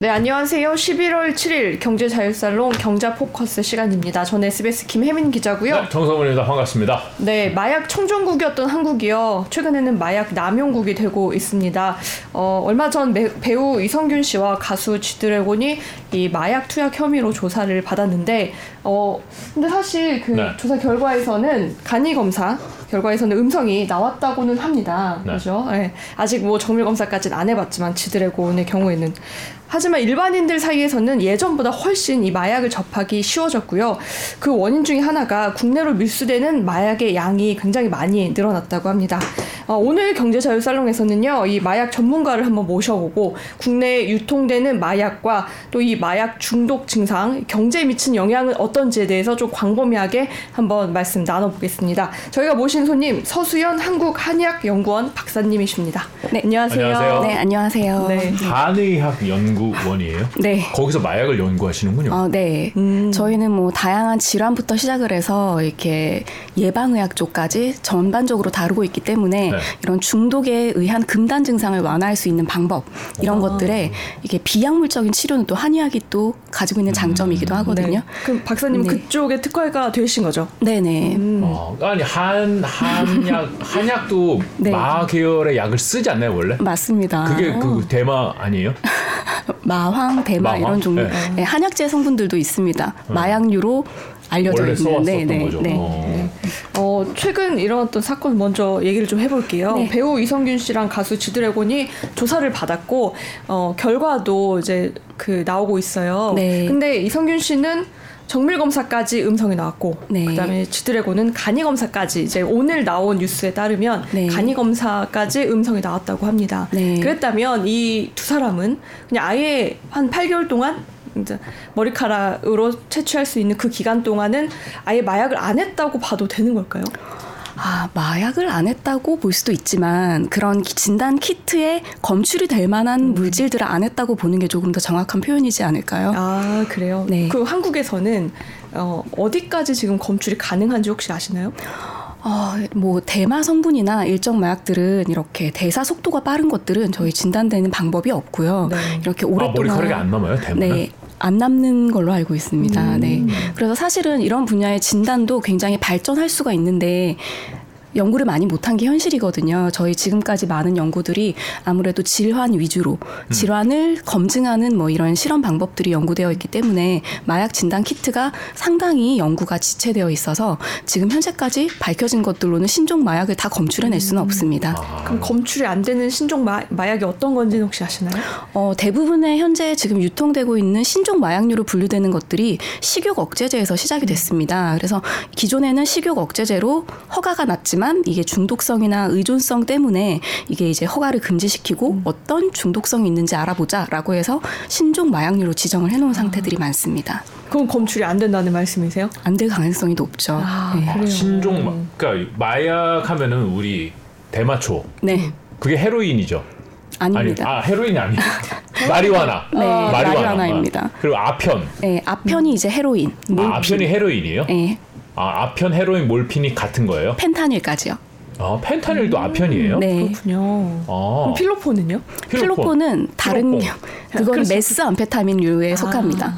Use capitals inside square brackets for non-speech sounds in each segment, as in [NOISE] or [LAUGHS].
네, 안녕하세요. 11월 7일 경제자율살롱 경자포커스 시간입니다. 저는 SBS 김혜민 기자고요. 네, 정성훈입니다. 반갑습니다. 네, 마약 청정국이었던 한국이요. 최근에는 마약 남용국이 되고 있습니다. 어, 얼마 전 매, 배우 이성균 씨와 가수 쥐드래곤이 이 마약 투약 혐의로 조사를 받았는데, 어, 근데 사실 그 네. 조사 결과에서는 간이 검사 결과에서는 음성이 나왔다고는 합니다. 네. 그죠? 예. 아직 뭐 정밀 검사까지는 안 해봤지만 쥐드래곤의 경우에는 하지만 일반인들 사이에서는 예전보다 훨씬 이 마약을 접하기 쉬워졌고요. 그 원인 중에 하나가 국내로 밀수되는 마약의 양이 굉장히 많이 늘어났다고 합니다. 어, 오늘 경제자유 살롱에서는요, 이 마약 전문가를 한번 모셔보고 국내에 유통되는 마약과 또 이 마약 중독 증상, 경제에 미친 영향은 어떤지에 대해서 좀 광범위하게 한번 말씀 나눠보겠습니다. 저희가 모신 손님 서수연 한국한의학연구원 박사님이십니다. 네. 안녕하세요. 안녕하세요. 네, 안녕하세요. 네. 한의학 연구원이에요. 네. 거기서 마약을 연구하시는군요. 어, 네. 음. 저희는 뭐 다양한 질환부터 시작을 해서 이렇게 예방의학 쪽까지 전반적으로 다루고 있기 때문에 네. 이런 중독에 의한 금단 증상을 완화할 수 있는 방법 이런 것들에 이게 비약물적인 치료는 또 한의학이 또 가지고 있는 장점이기도 하거든요. 네. 그럼 박사님 네. 그쪽에 특화가 되신 거죠? 네, 네. 어, 아니 한 한약 [LAUGHS] 한약도 네. 마 계열의 약을 쓰지 않나요 원래? 맞습니다. 그게 그 대마 아니에요? [LAUGHS] 마황, 대마 마황? 이런 종류 네. 네, 한약재 성분들도 있습니다. 마약류로 알려져 원래 있는 써왔었던 네, 네, 거죠. 네. 어. 어, 최근 일어났던 사건 먼저 얘기를 좀 해볼게요. 네. 배우 이성균 씨랑 가수 지드래곤이 조사를 받았고 어, 결과도 이제 그 나오고 있어요. 네. 근데 이성균 씨는 정밀 검사까지 음성이 나왔고 네. 그다음에 지드래곤은 간이 검사까지 이제 오늘 나온 뉴스에 따르면 네. 간이 검사까지 음성이 나왔다고 합니다. 네. 그랬다면 이 두 사람은 그냥 아예 한 8개월 동안 이제 머리카락으로 채취할 수 있는 그 기간 동안은 아예 마약을 안 했다고 봐도 되는 걸까요? 아, 마약을 안 했다고 볼 수도 있지만 그런 기- 진단 키트에 검출이 될 만한 물질들을 안 했다고 보는 게 조금 더 정확한 표현이지 않을까요? 아 그래요. 네. 그 한국에서는 어, 어디까지 지금 검출이 가능한지 혹시 아시나요? 어, 뭐 대마 성분이나 일정 마약들은 이렇게 대사 속도가 빠른 것들은 저희 진단되는 방법이 없고요. 네. 이렇게 아 오랫동안 머리카락이 안 남아요 대마는? 네. 안 남는 걸로 알고 있습니다. 네. 그래서 사실은 이런 분야의 진단도 굉장히 발전할 수가 있는데 연구를 많이 못한 게 현실이거든요. 저희 지금까지 많은 연구들이 아무래도 질환 위주로 질환을 검증하는 뭐 이런 실험 방법들이 연구되어 있기 때문에 마약 진단 키트가 상당히 연구가 지체되어 있어서 지금 현재까지 밝혀진 것들로는 신종 마약을 다 검출해낼 수는 없습니다. 아, 그럼 검출이 안 되는 신종 마, 마약이 어떤 건지는 혹시 아시나요? 어, 대부분의 현재 지금 유통되고 있는 신종 마약류로 분류되는 것들이 식욕 억제제에서 시작이 됐습니다. 그래서 기존에는 식욕 억제제로 허가가 났지만 이게 중독성이나 의존성 때문에 이게 이제 허가를 금지시키고 어떤 중독성이 있는지 알아보자라고 해서 신종 마약류로 지정을 해놓은 상태들이 많습니다. 그럼 검출이 안 된다는 말씀이세요? 안 될 가능성이 높죠. 아, 네. 신종 마, 그러니까 마약 하면은 우리 대마초 네. 그게 헤로인이죠. 아닙니다. 아니, 아 헤로인이 아니에요. [LAUGHS] 마리화나. 네, 마리화나입니다. 그리고 아편. 네, 아편이 이제 헤로인. 아, 아편이 헤로인이에요? 네, 아 아편 헤로인 몰핀이 같은 거예요? 펜타닐까지요. 아 펜타닐도 아편이에요? 네. 그렇군요. 아, 그럼 필로폰은요? 필로폰 은 다른 필로폰. [LAUGHS] 그건. 메스 암페타민류에 속합니다.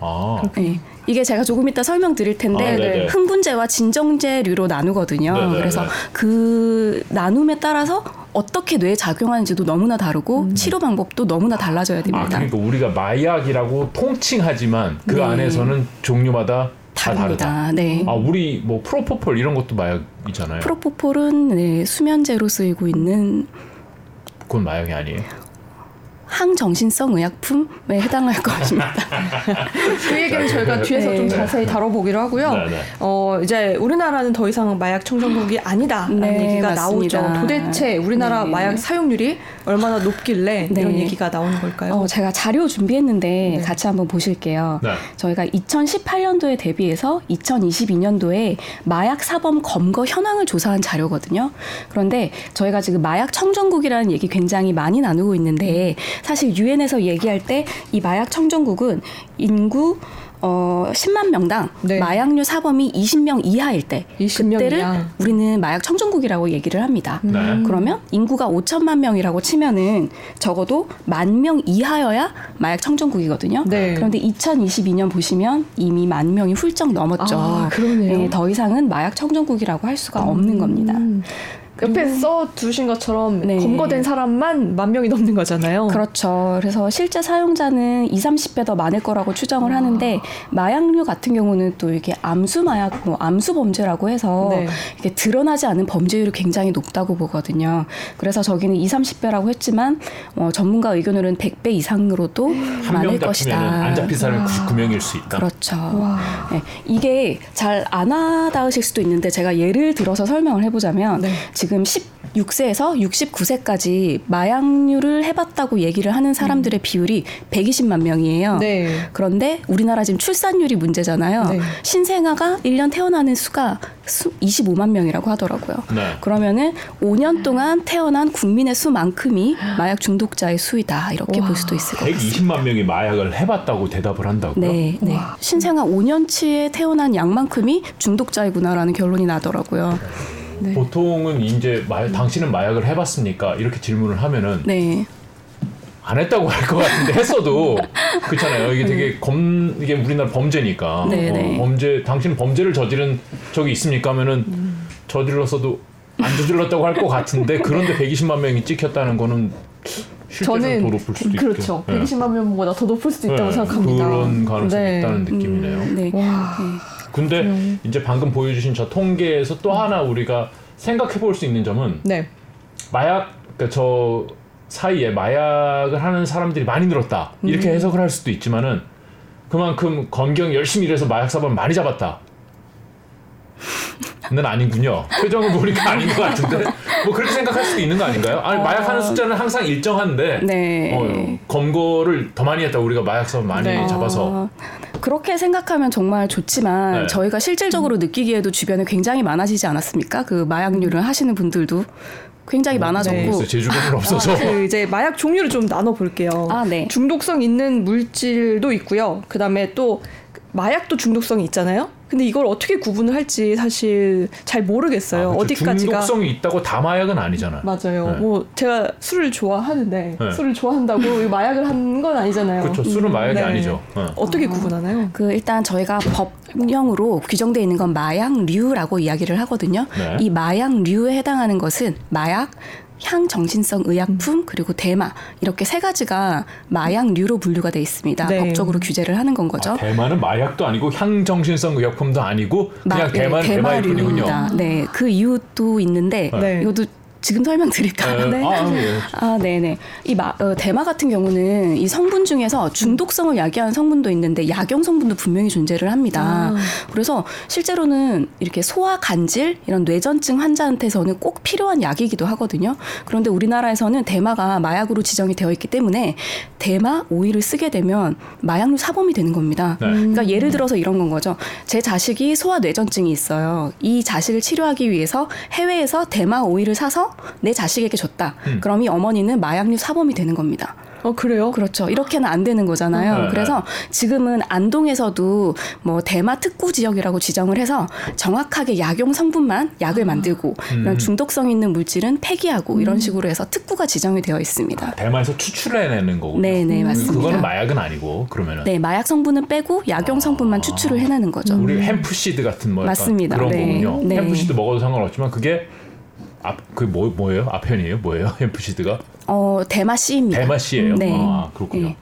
아. 네. 이게 제가 조금 이따 설명드릴 텐데 아, 네네. 흥분제와 진정제류로 나누거든요. 네네네. 그래서 그 나눔에 따라서 어떻게 뇌에 작용하는지도 너무나 다르고 치료 방법도 너무나 달라져야 아, 됩니다. 그러니까 우리가 마약이라고 통칭하지만 그 네. 안에서는 종류마다 다 다르다. 다릅니다. 네. 아, 우리 뭐 프로포폴 이런 것도 마약이잖아요. 프로포폴은 네, 수면제로 쓰이고 있는 그건 마약이 아니에요. 항정신성 의약품에 해당할 것입니다. [LAUGHS] 그 얘기는 저희가 뒤에서 좀 네. 자세히 다뤄보기로 하고요. 네, 네. 어, 이제 우리나라는 더 이상 마약 청정국이 아니다라는 네, 얘기가 맞습니다. 나오죠. 도대체 우리나라 네. 마약 사용률이 얼마나 높길래 네. 이런 얘기가 나오는 걸까요? 어, 제가 자료 준비했는데 네. 같이 한번 보실게요. 네. 저희가 2018년도에 대비해서 2022년도에 마약 사범 검거 현황을 조사한 자료거든요. 그런데 저희가 지금 마약 청정국이라는 얘기 굉장히 많이 나누고 있는데 사실 유엔에서 얘기할 때 이 마약 청정국은 인구 어 10만 명당 네. 마약류 사범이 20명 이하일 때 20명 그때를 이하. 우리는 마약 청정국이라고 얘기를 합니다. 네. 그러면 인구가 5천만 명이라고 치면은 적어도 만 명 이하여야 마약 청정국이거든요. 네. 그런데 2022년 보시면 이미 만 명이 훌쩍 넘었죠. 아, 그러네요. 네, 더 이상은 마약 청정국이라고 할 수가 없는 겁니다. 음. 옆에 써 두신 것처럼 네. 검거된 사람만 만 명이 넘는 거잖아요. 그렇죠. 그래서 실제 사용자는 2, 30배 더 많을 거라고 추정을 하는데 마약류 같은 경우는 또 이렇게 암수 마약, 뭐 암수 범죄라고 해서 네. 이게 드러나지 않은 범죄율이 굉장히 높다고 보거든요. 그래서 저기는 2, 30배라고 했지만 어, 전문가 의견으로는 100배 이상으로도 한 많을 명 것이다. 잡히면 안 잡힌 사람이 99명일 수 있다. 그렇죠. 와. 네, 이게 잘안 와닿으실 수도 있는데 제가 예를 들어서 설명을 해보자면 네. 지금 16세에서 69세까지 마약류를 해봤다고 얘기를 하는 사람들의 비율이 120만 명이에요. 네. 그런데 우리나라 지금 출산율이 문제잖아요. 네. 신생아가 1년 태어나는 수가 수, 25만 명이라고 하더라고요. 네. 그러면 5년 동안 태어난 국민의 수만큼이 마약 중독자의 수이다 이렇게 와. 볼 수도 있을 것 같습니다. 120만 명이 마약을 해봤다고 대답을 한다고요? 네, 네. 신생아 5년치에 태어난 양만큼이 중독자이구나라는 결론이 나더라고요. 네. 보통은 이제 마, 당신은 마약을 해봤습니까? 이렇게 질문을 하면은 네, 안 했다고 할 것 같은데 했어도 [LAUGHS] 그렇잖아요. 이게 되게 검 이게 우리나라 범죄니까 네, 어, 네. 범죄 당신은 범죄를 저지른 적이 있습니까? 하면은 저질렀어도 안 저질렀다고 할 것 같은데 [LAUGHS] 그런데 120만 명이 찍혔다는 거는 저는 더 높을 수도 그렇죠. 있겠 120만 명보다 더 높을 수도 있다고 네, 생각합니다. 그런 가능성이 네. 있다는 느낌이네요. 음, 네. 와. 근데 음. 이제 방금 보여주신 저 통계에서 또 하나 우리가 생각해 볼 수 있는 점은 네. 마약 그러니까 저 사이에 마약을 하는 사람들이 많이 늘었다 이렇게 음. 해석을 할 수도 있지만은 그만큼 검경 열심히 일해서 마약 사범 많이 잡았다. 는 아니군요. 표정을 보니까 아닌 것 같은데 뭐 그렇게 생각할 수도 있는 거 아닌가요? 아니 마약하는 숫자는 항상 일정한데 네. 어, 검거를 더 많이 했다 우리가 마약 사범 많이 네. 잡아서 어, 그렇게 생각하면 정말 좋지만 네. 저희가 실질적으로 느끼기에도 주변에 굉장히 많아지지 않았습니까? 그 마약류를 하시는 분들도 굉장히 많아졌고 모르겠어요. 제주도는 없어서 그 이제 마약 종류를 좀 나눠 볼게요. 아, 네. 중독성 있는 물질도 있고요. 그다음에 또 마약도 중독성이 있잖아요. 근데 이걸 어떻게 구분을 할지 사실 잘 모르겠어요. 아, 그렇죠. 어디까지가 중독성이 있다고 다 마약은 아니잖아요. 맞아요. 네. 뭐 제가 술을 좋아하는데 네. 술을 좋아한다고 이 마약을 한 건 아니잖아요. 그렇죠. 술은 마약이 네. 아니죠. 어. 어떻게 구분하나요? 그 일단 저희가 법령으로 규정되어 있는 건 마약류라고 이야기를 하거든요. 네. 이 마약류에 해당하는 것은 마약, 향정신성 음. 의약품 그리고 대마 이렇게 세 가지가 마약류로 분류가 돼 있습니다. 네. 법적으로 규제를 하는 건 거죠. 아, 대만은 마약도 아니고 향정신성 의약품도 아니고 그냥 마- 네, 대만 대마일 뿐이군요. 대마류입니다. 네, 그 이유도 있는데 네. 이것도 지금 설명드릴까요? 네. 아, [LAUGHS] 예. 아, 네네. 이 마, 어, 대마 같은 경우는 이 성분 중에서 중독성을 야기하는 성분도 있는데 약용 성분도 분명히 존재를 합니다. 아. 그래서 실제로는 이렇게 소화 간질 이런 뇌전증 환자한테서는 꼭 필요한 약이기도 하거든요. 그런데 우리나라에서는 대마가 마약으로 지정이 되어 있기 때문에 대마 오일을 쓰게 되면 마약류 사범이 되는 겁니다. 네. 그러니까 예를 들어서 이런 건 거죠. 제 자식이 소화 뇌전증이 있어요. 이 자식을 치료하기 위해서 해외에서 대마 오일을 사서 내 자식에게 줬다. 음. 그럼 이 어머니는 마약류 사범이 되는 겁니다. 어 그래요? 그렇죠. 이렇게는 안 되는 거잖아요. 네, 그래서 지금은 안동에서도 뭐 대마 특구 지역이라고 지정을 해서 정확하게 약용 성분만 약을 만들고 음. 이런 중독성 있는 물질은 폐기하고 이런 식으로 해서 특구가 지정이 되어 있습니다. 대만에서 추출해내는 거군요. 네, 네, 맞습니다. 그거는 마약은 아니고 그러면은 네, 마약 성분은 빼고 약용 성분만 추출을 해내는 거죠. 우리 햄프시드 같은 뭐 맞습니다. 그런 네. 거군요. 네. 햄프시드 먹어도 상관없지만 그게 앞그 뭐 뭐예요? 아편이에요? 뭐예요? [LAUGHS] 햄프시드가 어, 대마 씨입니다. 대마 씨예요. 네. 아 그렇군요. 네.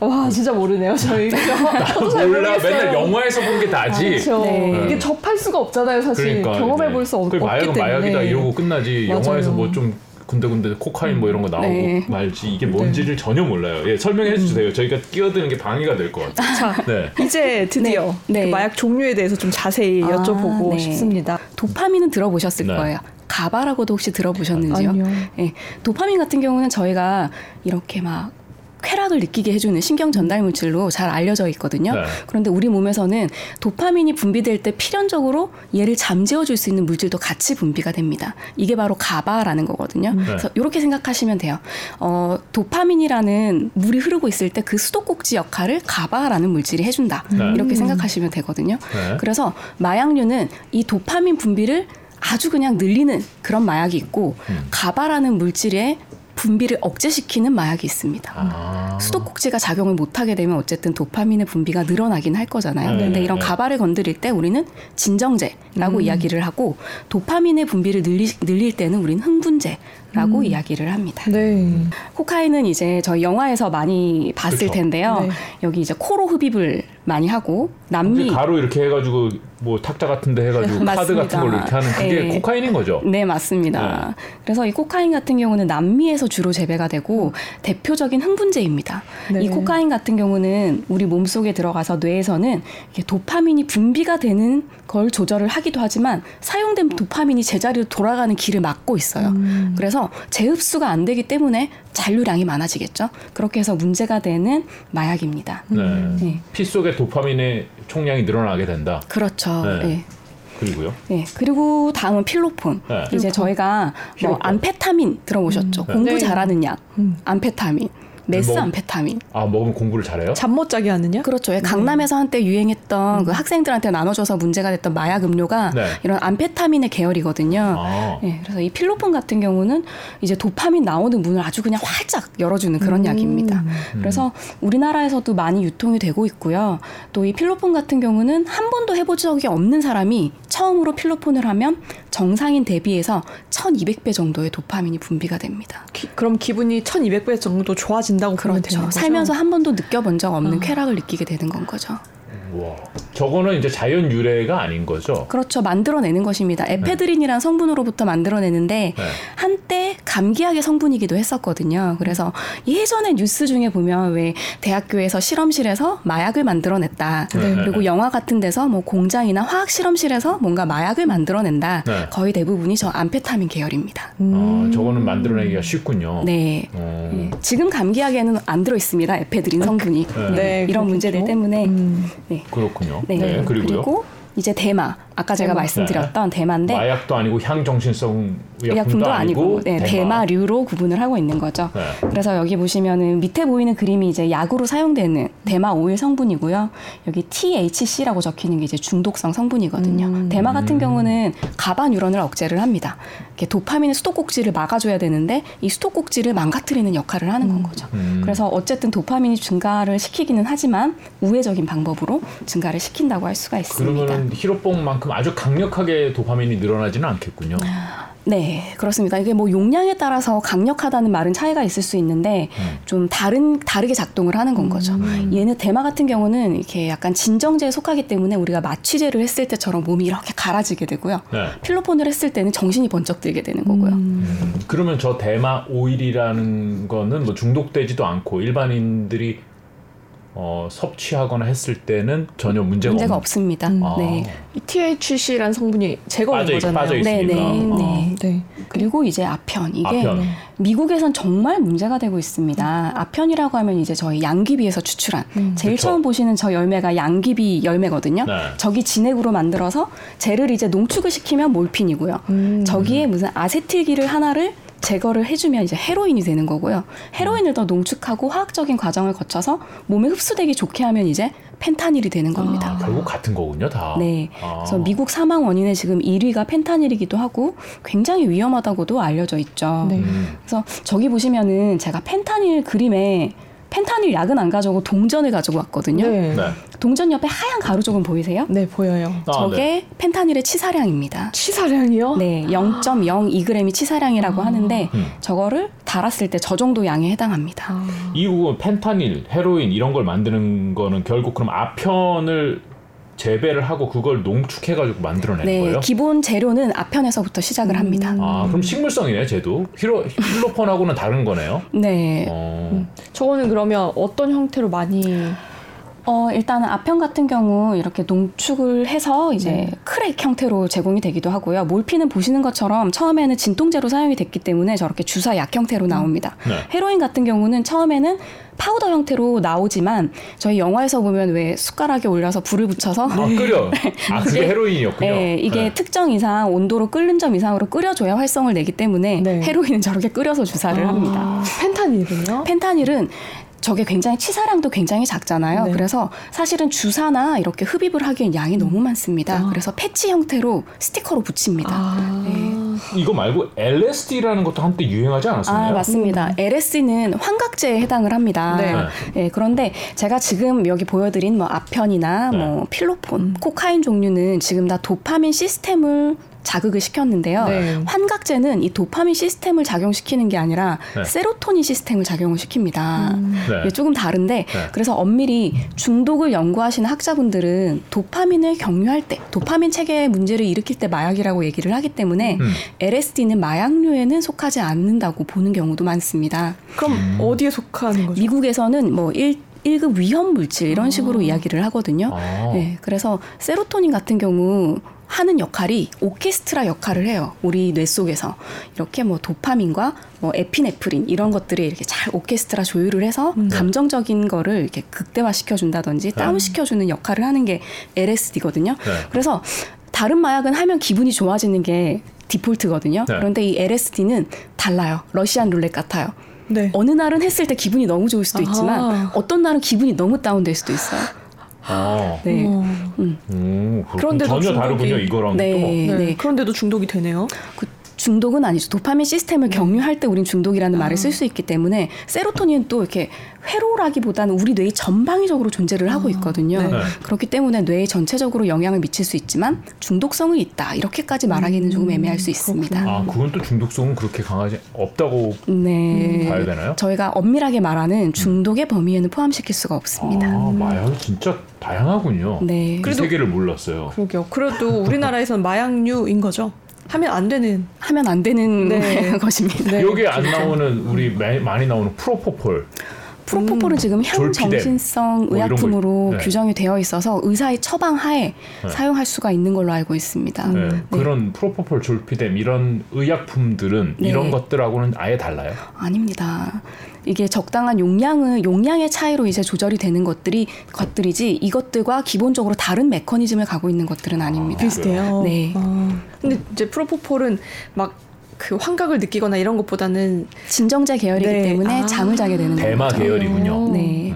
와 진짜 모르네요. 저희 [LAUGHS] 몰라. 맨날 영화에서 본게 나지. 그렇죠. 네. 이게 접할 수가 없잖아요. 사실 그러니까 경험해 네. 볼수 없기 그 때문에. 마약은 마약이다 이러고 끝나지 맞아요. 영화에서 뭐좀 군데군데 코카인 뭐 이런 거 나오고 네. 말지 이게 뭔지를 전혀 몰라요. 예, 설명해 주세요. 저희가 끼어드는 게 방해가 될 것 같아요. 자 네. 이제 드디어 네. 네. 그 마약 종류에 대해서 좀 자세히 아, 여쭤보고 네. 싶습니다. 도파민은 들어보셨을 네. 거예요. 가바라고도 혹시 들어보셨는지요? 아니요. 네, 도파민 같은 경우는 저희가 이렇게 막 쾌락을 느끼게 해주는 신경 전달 물질로 잘 알려져 있거든요. 네. 그런데 우리 몸에서는 도파민이 분비될 때 필연적으로 얘를 잠재워 줄 수 있는 물질도 같이 분비가 됩니다. 이게 바로 가바라는 거거든요. 네. 그래서 이렇게 생각하시면 돼요. 어, 도파민이라는 물이 흐르고 있을 때 그 수도꼭지 역할을 가바라는 물질이 해준다. 네. 이렇게 생각하시면 되거든요. 네. 그래서 마약류는 이 도파민 분비를 아주 그냥 늘리는 그런 마약이 있고 음. 가바라는 물질의 분비를 억제시키는 마약이 있습니다. 아. 수도꼭지가 작용을 못하게 되면 어쨌든 도파민의 분비가 늘어나긴 할 거잖아요. 네, 근데 네, 이런 네. 가발을 건드릴 때 우리는 진정제라고 이야기를 하고 도파민의 분비를 늘리, 늘릴 때는 우리는 흥분제 라고 이야기를 합니다. 네. 코카인은 이제 저희 영화에서 많이 봤을 그쵸. 텐데요. 네. 여기 이제 코로 흡입을 많이 하고 남미 가로 이렇게 해가지고 뭐 탁자 같은데 해가지고 [LAUGHS] 카드. 같은 걸로 이렇게 하는 그게 네. 코카인인 거죠. 네, 맞습니다. 그래서 이 코카인 같은 경우는 남미에서 주로 재배가 되고 대표적인 흥분제입니다. 네. 이 코카인 같은 경우는 우리 몸 속에 들어가서 뇌에서는 이게 도파민이 분비가 되는 걸 조절을 하기도 하지만 사용된 도파민이 제자리로 돌아가는 길을 막고 있어요. 음. 그래서 재흡수가 안 되기 때문에 잔류량이 많아지겠죠. 그렇게 해서 문제가 되는 마약입니다. 네. 네. 피 속의 도파민의 총량이 늘어나게 된다. 그렇죠. 네. 네. 그리고요. 네, 그리고 다음은 필로폰. 네. 이제 저희가 뭐 필로폰. 암페타민 들어보셨죠? 음. 공부 네. 잘하는 약, 음. 암페타민, 메스 뭐- 암페타민. 아 먹으면 공부를 잘해요? 잠 못 자게 하느냐? 그렇죠. 왜 강남에서 한때 유행했던 그 학생들한테 나눠줘서 문제가 됐던 마약 음료가 네. 이런 암페타민의 계열이거든요. 아. 네, 그래서 이 필로폰 같은 경우는 이제 도파민 나오는 문을 아주 그냥 활짝 열어주는 그런 음. 약입니다. 그래서 우리나라에서도 많이 유통이 되고 있고요. 또 이 필로폰 같은 경우는 한 번도 해본 적이 없는 사람이 처음으로 필로폰을 하면 정상인 대비해서 1200배 정도의 도파민이 분비가 됩니다. 기- 그럼 기분이 1200배 정도 좋아진다고 보면 되는 그렇죠. 거죠? 살면서 한 번도 느껴본 적 없는 아. 쾌락을 느끼게 되는 건 거죠. 와. 저거는 이제 자연 유래가 아닌 거죠. 그렇죠. 만들어내는 것입니다. 에페드린이라는 성분으로부터 만들어내는데 네. 한때 감기약의 성분이기도 했었거든요. 그래서 예전에 뉴스 중에 보면 왜 대학교에서 실험실에서 마약을 만들어냈다. 네. 그리고 영화 같은 데서 뭐 공장이나 화학 실험실에서 뭔가 마약을 만들어낸다. 네. 거의 대부분이 저 암페타민 계열입니다. 아, 저거는 만들어내기가 쉽군요. 음. 네. 어. 예. 지금 감기약에는 안 들어 있습니다. 에페드린 성분이. 네. 네, 이런 그렇겠죠. 문제들 때문에 음. 네. 그렇군요. 네. 네. 그리고요. 그리고 이제 대마. 아까 제가. 말씀드렸던 대마인데 마약도 아니고 향정신성 의약품도, 의약품도 아니고 네, 대마. 대마 류로 구분을 하고 있는 거죠. 네. 그래서 여기 보시면은 밑에 보이는 그림이 이제 약으로 사용되는 대마 오일 성분이고요. 여기 THC라고 적히는 게 이제 중독성 성분이거든요. 음. 대마 같은 경우는 가바 뉴런을 억제를 합니다. 이렇게 도파민의 수도꼭지를 막아줘야 되는데 이 수도꼭지를 망가뜨리는 역할을 하는 건 거죠. 음. 그래서 어쨌든 도파민이 증가를 시키기는 하지만 우회적인 방법으로 증가를 시킨다고 할 수가 있습니다. 그러면 히로뽕만큼 아주 강력하게 도파민이 늘어나지는 않겠군요. 네, 그렇습니다. 이게 뭐 용량에 따라서 강력하다는 말은 차이가 있을 수 있는데 음. 좀 다른 다르게 작동을 하는 건 거죠. 얘는 대마 같은 경우는 이렇게 약간 진정제에 속하기 때문에 우리가 마취제를 했을 때처럼 몸이 이렇게 갈아지게 되고요. 네. 필로폰을 했을 때는 정신이 번쩍 들게 되는 거고요. 음, 그러면 저 대마 오일이라는 거는 뭐 중독되지도 않고 일반인들이 어, 섭취하거나 했을 때는 전혀 문제가, 문제가 없... 없습니다. 아. 네. 이 THC라는 성분이 제거된 빠져 있- 거잖아요. 빠져 네. 네, 어. 네. 네. 그리고 이제 아편 이게 아편. 네. 미국에선 정말 문제가 되고 있습니다. 아편이라고 하면 이제 저희 양귀비에서 추출한 음. 제일 그쵸. 처음 보시는 저 열매가 양귀비 열매거든요. 네. 저기 진액으로 만들어서 쟤를 이제 농축을 시키면 몰핀이고요. 음. 저기에 무슨 아세틸기를 하나를 제거를 해주면 이제 헤로인이 되는 거고요. 헤로인을 더 농축하고 화학적인 과정을 거쳐서 몸에 흡수되기 좋게 하면 이제 펜타닐이 되는 겁니다. 아, 결국 같은 거군요, 다. 네. 아. 그래서 미국 사망 원인의 지금 1위가 펜타닐이기도 하고 굉장히 위험하다고도 알려져 있죠. 네. 음, 그래서 저기 보시면은 제가 펜타닐 그림에 펜타닐 약은 안 가져오고 동전을 가지고 왔거든요. 네. 네. 동전 옆에 하얀 가루 조금 보이세요? 네, 보여요. 아, 저게 네. 펜타닐의 치사량입니다. 치사량이요? 네, 0.02g이 치사량이라고 하는데 음. 저거를 달았을 때 저 정도 양에 해당합니다. 아. 이후 펜타닐, 헤로인 이런 걸 만드는 거는 결국 그럼 아편을 재배를 하고 그걸 농축해가지고 만들어내는 네, 거예요? 기본 재료는 아편에서부터 시작을 합니다. 아, 그럼 식물성이네, 쟤도. 히로, 필로폰하고는 다른 거네요. 네, 어, 저거는 그러면 어떤 형태로 많이 어, 일단은 아편 같은 경우 이렇게 농축을 해서 이제 네. crack 형태로 제공이 되기도 하고요. 몰핀은 보시는 것처럼 처음에는 진통제로 사용이 됐기 때문에 저렇게 주사 약 형태로 나옵니다. 네. 헤로인 같은 경우는 처음에는 파우더 형태로 나오지만 저희 영화에서 보면 왜 숟가락에 올려서 불을 붙여서 아 끓여. [LAUGHS] 아 그게 헤로인이었군요. 네, 이게 네. 특정 이상 온도로 끓는 점 이상으로 끓여줘야 활성을 내기 때문에 네. 헤로인은 저렇게 끓여서 주사를 합니다. 아, 펜타닐은요? 펜타닐은 저게 굉장히 치사량도 굉장히 작잖아요. 네. 그래서 사실은 주사나 이렇게 흡입을 하기엔 양이 너무 많습니다. 아. 그래서 패치 형태로 스티커로 붙입니다. 아, 이거 말고 LSD라는 것도 한때 유행하지 않았었나요? 아, 맞습니다. LSD는 환각제에 해당을 합니다. 네. 예, 그런데 제가 지금 여기 보여드린 뭐 아편이나 네. 뭐 필로폰, 코카인 종류는 지금 다 도파민 시스템을 자극을 시켰는데요. 네. 환각제는 이 도파민 시스템을 작용시키는 게 아니라 네. 세로토닌 시스템을 작용을 시킵니다. 네. 이게 조금 다른데 네. 그래서 엄밀히 중독을 연구하시는 학자분들은 도파민을 경유할 때 도파민 체계에 문제를 일으킬 때 마약이라고 얘기를 하기 때문에 음. LSD는 마약류에는 속하지 않는다고 보는 경우도 많습니다. 그럼 음. 어디에 속하는 거죠? 미국에서는 뭐 1, 1급 위험 물질 이런 식으로 아. 이야기를 하거든요. 아. 네, 그래서 세로토닌 같은 경우 하는 역할이 오케스트라 역할을 해요. 우리 뇌 속에서 이렇게 뭐 도파민과 뭐 에피네프린 이런 것들이 이렇게 잘 오케스트라 조율을 해서 음. 감정적인 거를 이렇게 극대화 시켜 준다든지 다운 시켜 주는 역할을 하는 게 LSD거든요. 네. 그래서 다른 마약은 하면 기분이 좋아지는 게 디폴트거든요. 네. 그런데 이 LSD는 달라요. 러시안 룰렛 같아요. 네. 어느 날은 했을 때 기분이 너무 좋을 수도 있지만 아하. 어떤 날은 기분이 너무 다운될 수도 있어요. 아. 네. 어, 음. 오, 그렇군. 그런데도 전혀 중독이- 다르군요 이거랑 네. 또. 네. 네. 그런데도 중독이 되네요. 그 중독은 아니죠. 도파민 시스템을 경유할 때 우린 중독이라는 말을 쓸 수 있기 때문에 세로토닌은 또 이렇게 회로라기보다는 우리 뇌의 전방위적으로 존재를 하고 있거든요. 네. 네. 그렇기 때문에 뇌에 전체적으로 영향을 미칠 수 있지만 중독성은 있다. 이렇게까지 말하기는 조금 애매할 수 있습니다. 아 그건 또 중독성은 그렇게 강하지 없다고 네. 봐야 되나요? 저희가 엄밀하게 말하는 중독의 범위에는 포함시킬 수가 없습니다. 아 마약이 진짜 다양하군요. 네. 이 그래도- 세계를 몰랐어요. 그러게요. 그래도 우리나라에서는 마약류인 거죠. 하면 안 되는. 하면 안 되는 네. [LAUGHS] 것입니다. 네, [LAUGHS] 여기에 안 그렇죠. 나오는 우리 매- 많이 나오는 프로포폴. 프로포폴은 지금 졸피뎀, 향정신성 뭐 의약품으로 걸- 네. 규정이 되어 있어서 의사의 처방 하에 네. 사용할 수가 있는 걸로 알고 있습니다. 네. 네. 그런 프로포폴, 졸피뎀 이런 의약품들은 네. 이런 것들하고는 아예 달라요. 아닙니다. 이게 적당한 용량을 용량의 차이로 이제 조절이 되는 것들이 것들이지 이것들과 기본적으로 다른 메커니즘을 갖고 있는 것들은 아닙니다. 비슷해요. 네. 아, 근데 이제 프로포폴은 막 그 환각을 느끼거나 이런 것보다는 진정제 계열이기 네. 때문에 아. 잠을 자게 되는 대마 거죠. 계열이군요. 네.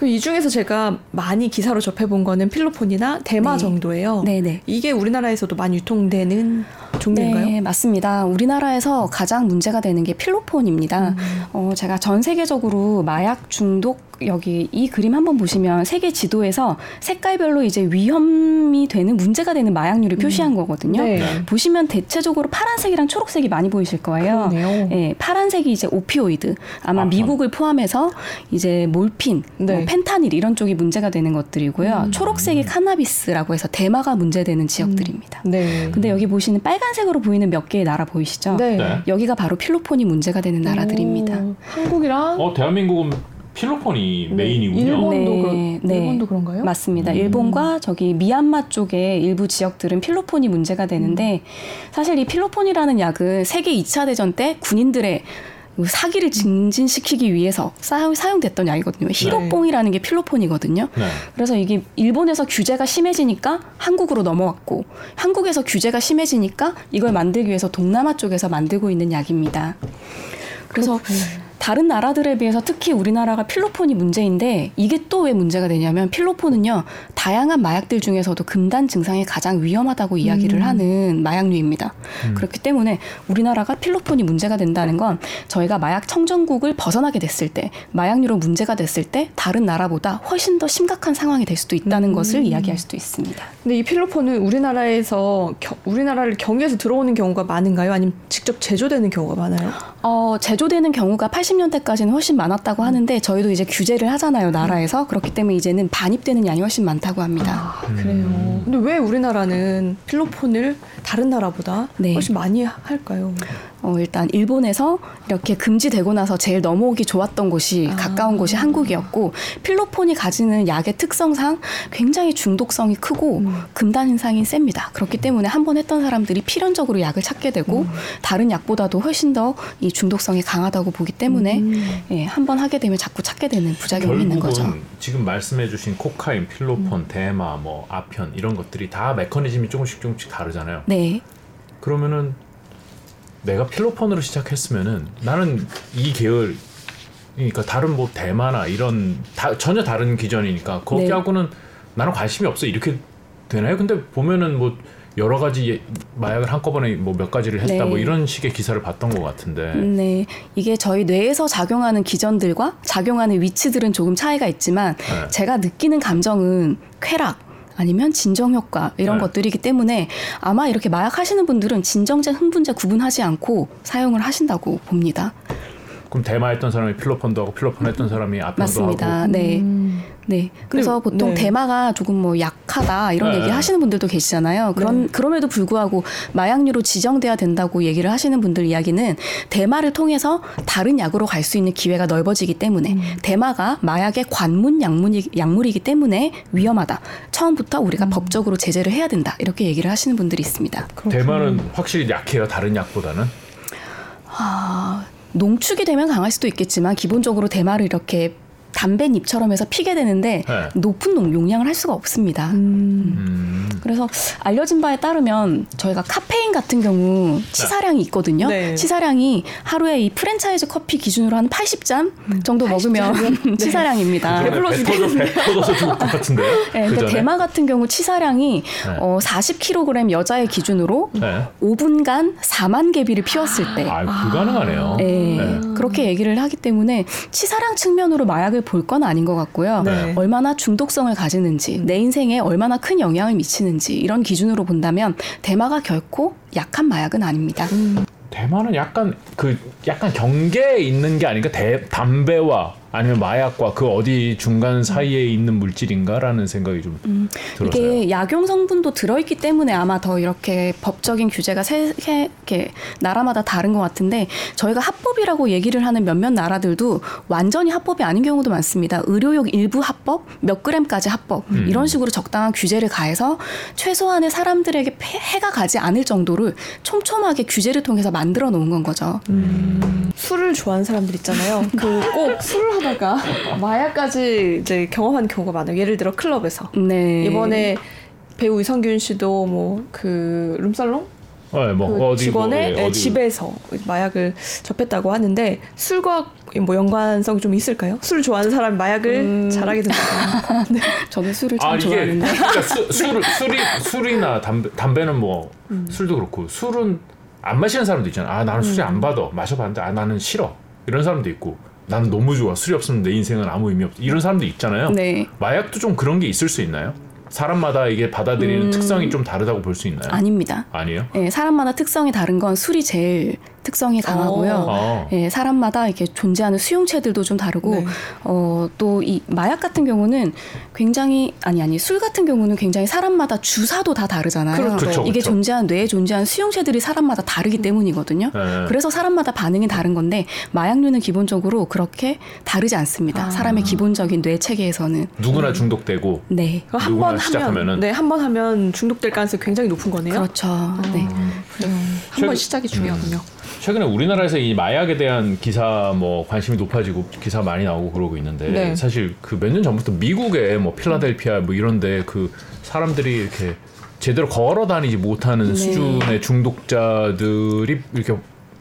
그 이 중에서 제가 많이 기사로 접해본 거는 필로폰이나 대마 네. 정도예요. 네, 네. 이게 우리나라에서도 많이 유통되는 종류인가요? 네, 맞습니다. 우리나라에서 가장 문제가 되는 게 필로폰입니다. 음. 어, 제가 전 세계적으로 마약 중독 여기 이 그림 한번 보시면 세계 지도에서 색깔별로 이제 위험이 되는 문제가 되는 마약류를 표시한 거거든요. 네. 보시면 대체적으로 파란색이랑 초록색이 많이 보이실 거예요. 그러네요. 예, 파란색이 이제 오피오이드. 아마 아, 미국을 포함해서 이제 몰핀, 네. 뭐 펜타닐 이런 쪽이 문제가 되는 것들이고요. 음. 초록색이 카나비스라고 해서 대마가 문제되는 지역들입니다. 네. 근데 여기 보시는 빨간색으로 보이는 몇 개의 나라 보이시죠? 네. 네. 여기가 바로 필로폰이 문제가 되는 나라들입니다. 오, 한국이랑 어 대한민국은 필로폰이 네, 메인이군요. 일본도 네, 그런 네. 일본도 그런가요? 맞습니다. 음. 일본과 저기 미얀마 쪽의 일부 지역들은 필로폰이 문제가 되는데 사실 이 필로폰이라는 약은 세계 2차 대전 때 군인들의 사기를 증진시키기 위해서 사용, 사용됐던 약이거든요. 히로뽕이라는 게 필로폰이거든요. 네. 그래서 이게 일본에서 규제가 심해지니까 한국으로 넘어왔고 한국에서 규제가 심해지니까 이걸 만들기 위해서 동남아 쪽에서 만들고 있는 약입니다. 그래서 다른 나라들에 비해서 특히 우리나라가 필로폰이 문제인데 이게 또 왜 문제가 되냐면 필로폰은요 다양한 마약들 중에서도 금단 증상이 가장 위험하다고 이야기를 음. 하는 마약류입니다. 음. 그렇기 때문에 우리나라가 필로폰이 문제가 된다는 건 저희가 마약 청정국을 벗어나게 됐을 때 마약류로 문제가 됐을 때 다른 나라보다 훨씬 더 심각한 상황이 될 수도 있다는 음. 것을 이야기할 수도 있습니다. 근데 이 필로폰은 우리나라에서 겨- 우리나라를 경유해서 들어오는 경우가 많은가요? 아니면 직접 제조되는 경우가 많아요? 어, 제조되는 경우가 80년대까지는 훨씬 많았다고 하는데 저희도 이제 규제를 하잖아요 나라에서 그렇기 때문에 이제는 반입되는 양이 훨씬 많다고 합니다. 아, 그래요. 근데 왜 우리나라는 필로폰을 다른 나라보다 네. 훨씬 많이 할까요? 어, 일단 일본에서 이렇게 금지되고 나서 제일 넘어오기 좋았던 곳이 아. 가까운 곳이 한국이었고 필로폰이 가지는 약의 특성상 굉장히 중독성이 크고 음. 금단 현상이 셉니다. 그렇기 때문에 한 번 했던 사람들이 필연적으로 약을 찾게 되고 음. 다른 약보다도 훨씬 더 이 중독성이 강하다고 보기 때문에 음. 예, 한 번 하게 되면 자꾸 찾게 되는 부작용이 있는 거죠. 지금 말씀해주신 코카인, 필로폰, 대마, 뭐 아편 이런 것들이 다 메커니즘이 조금씩 조금씩 다르잖아요. 네. 그러면은 내가 필로폰으로 시작했으면은 나는 이 계열 그러니까 다른 뭐 대마나 이런 다, 전혀 다른 기전이니까 거기하고는 나는 관심이 없어 이렇게 되나요? 근데 보면은 뭐 여러 가지 예- 마약을 한꺼번에 뭐 몇 가지를 했다 네. 뭐 이런 식의 기사를 봤던 것 같은데 네, 이게 저희 뇌에서 작용하는 기전들과 작용하는 위치들은 조금 차이가 있지만 네. 제가 느끼는 감정은 쾌락 아니면 진정 효과 이런 네. 것들이기 때문에 아마 이렇게 마약 하시는 분들은 진정제, 흥분제 구분하지 않고 사용을 하신다고 봅니다. 그럼 대마 했던 사람이 필로폰도 하고 필로폰 했던 사람이 아편도 맞습니다. 하고 네. 음. 네. 그래서 근데, 보통 네. 대마가 조금 뭐 약하다 이런 네. 얘기 하시는 분들도 계시잖아요. 그런 네. 그럼에도 불구하고 마약류로 지정돼야 된다고 얘기를 하시는 분들 이야기는 대마를 통해서 다른 약으로 갈 수 있는 기회가 넓어지기 때문에 음. 대마가 마약의 관문 약물이, 약물이기 때문에 위험하다. 처음부터 우리가 음. 법적으로 제재를 해야 된다. 이렇게 얘기를 하시는 분들이 있습니다. 대마는 확실히 약해요 다른 약보다는 아, 농축이 되면 강할 수도 있겠지만 기본적으로 대마를 이렇게 담배잎처럼 해서 피게 되는데 네. 높은 농- 용량을 할 수가 없습니다. 음. 음. 그래서 알려진 바에 따르면 저희가 카페인 같은 경우 치사량이 있거든요. 네. 치사량이 하루에 이 프랜차이즈 커피 기준으로 한 80잔 정도 먹으면 [LAUGHS] 치사량입니다. 네. 배불러 배 터져 배 터져서 죽을 것 같은데요? [LAUGHS] 네, 그 근데 전에? 대마 같은 경우 치사량이 네. 어, 40kg 여자의 기준으로 네. 5분간 4만 개비를 피웠을 때 아 불가능하네요. 네, 네. 그렇게 얘기를 하기 때문에 치사량 측면으로 마약을 볼 건 아닌 것 같고요. 네. 얼마나 중독성을 가지는지, 내 인생에 얼마나 큰 영향을 미치는지 이런 기준으로 본다면 대마가 결코 약한 마약은 아닙니다. 대만은 약간 그 약간 경계에 있는 게 아닌가 대, 담배와 아니면 마약과 그 어디 중간 사이에 있는 물질인가라는 생각이 좀. 음. 이게 약용 성분도 들어있기 때문에 아마 더 이렇게 법적인 규제가 세, 세, 이렇게 나라마다 다른 것 같은데 저희가 합법이라고 얘기를 하는 몇몇 나라들도 완전히 합법이 아닌 경우도 많습니다. 의료용 일부 합법, 몇 그램까지 합법 음. 이런 식으로 적당한 규제를 가해서 최소한의 사람들에게 폐- 해가 가지 않을 정도를 촘촘하게 규제를 통해서 만들어 놓은 건 거죠. 술을 좋아하는 사람들 있잖아요. 그 꼭 술을 하다가 [LAUGHS] 마약까지 이제 경험한 경우가 많아요. 예를 들어 클럽에서 네. 이번에 배우 이성균 씨도 뭐 그 룸살롱 네, 뭐 그 어디 직원의 뭐, 예, 어디 집에서 마약을 접했다고 하는데 술과 뭐 연관성이 좀 있을까요? 술 좋아하는 사람이 마약을 음. 잘하게 된다. [LAUGHS] 네. 저는 술을 참아 이게 좋아하는데. [LAUGHS] 그러니까 수, 술 술이 술이나 담배 담배는 뭐 음. 술도 그렇고 술은 안 마시는 사람도 있잖아. 아 나는 술이 음. 안 받아 마셔봤는데 아 나는 싫어 이런 사람도 있고 나는 너무 좋아 술이 없으면 내 인생은 아무 의미 없 이런 사람도 있잖아요. 네. 마약도 좀 그런 게 있을 수 있나요? 사람마다 이게 받아들이는 음. 특성이 좀 다르다고 볼 수 있나요? 아닙니다. 아니에요? 예, 사람마다 특성이 다른 건 술이 제일 특성이 강하고요. 어. 예, 사람마다 이렇게 존재하는 수용체들도 좀 다르고, 네. 어, 또 이 마약 같은 경우는 굉장히, 아니, 아니, 술 같은 경우는 굉장히 사람마다 주사도 다 다르잖아요. 그렇죠. 그쵸, 이게 그쵸. 존재한, 뇌에 존재한 수용체들이 사람마다 다르기 때문이거든요. 네. 그래서 사람마다 반응이 다른 건데, 마약류는 기본적으로 그렇게 다르지 않습니다. 아. 사람의 기본적인 뇌 체계에서는. 누구나 중독되고 네. 한 번. 하면 네, 한 번 하면 중독될 가능성이 굉장히 높은 거네요. 그렇죠. 네. 그래요. 한 최근- 번 시작이 중요하군요. 최근에 우리나라에서 이 마약에 대한 기사 뭐 관심이 높아지고 기사 많이 나오고 그러고 있는데 네. 사실 그 몇 년 전부터 미국에 뭐 필라델피아 뭐 이런데 그 사람들이 이렇게 제대로 걸어 다니지 못하는 네. 수준의 중독자들이 이렇게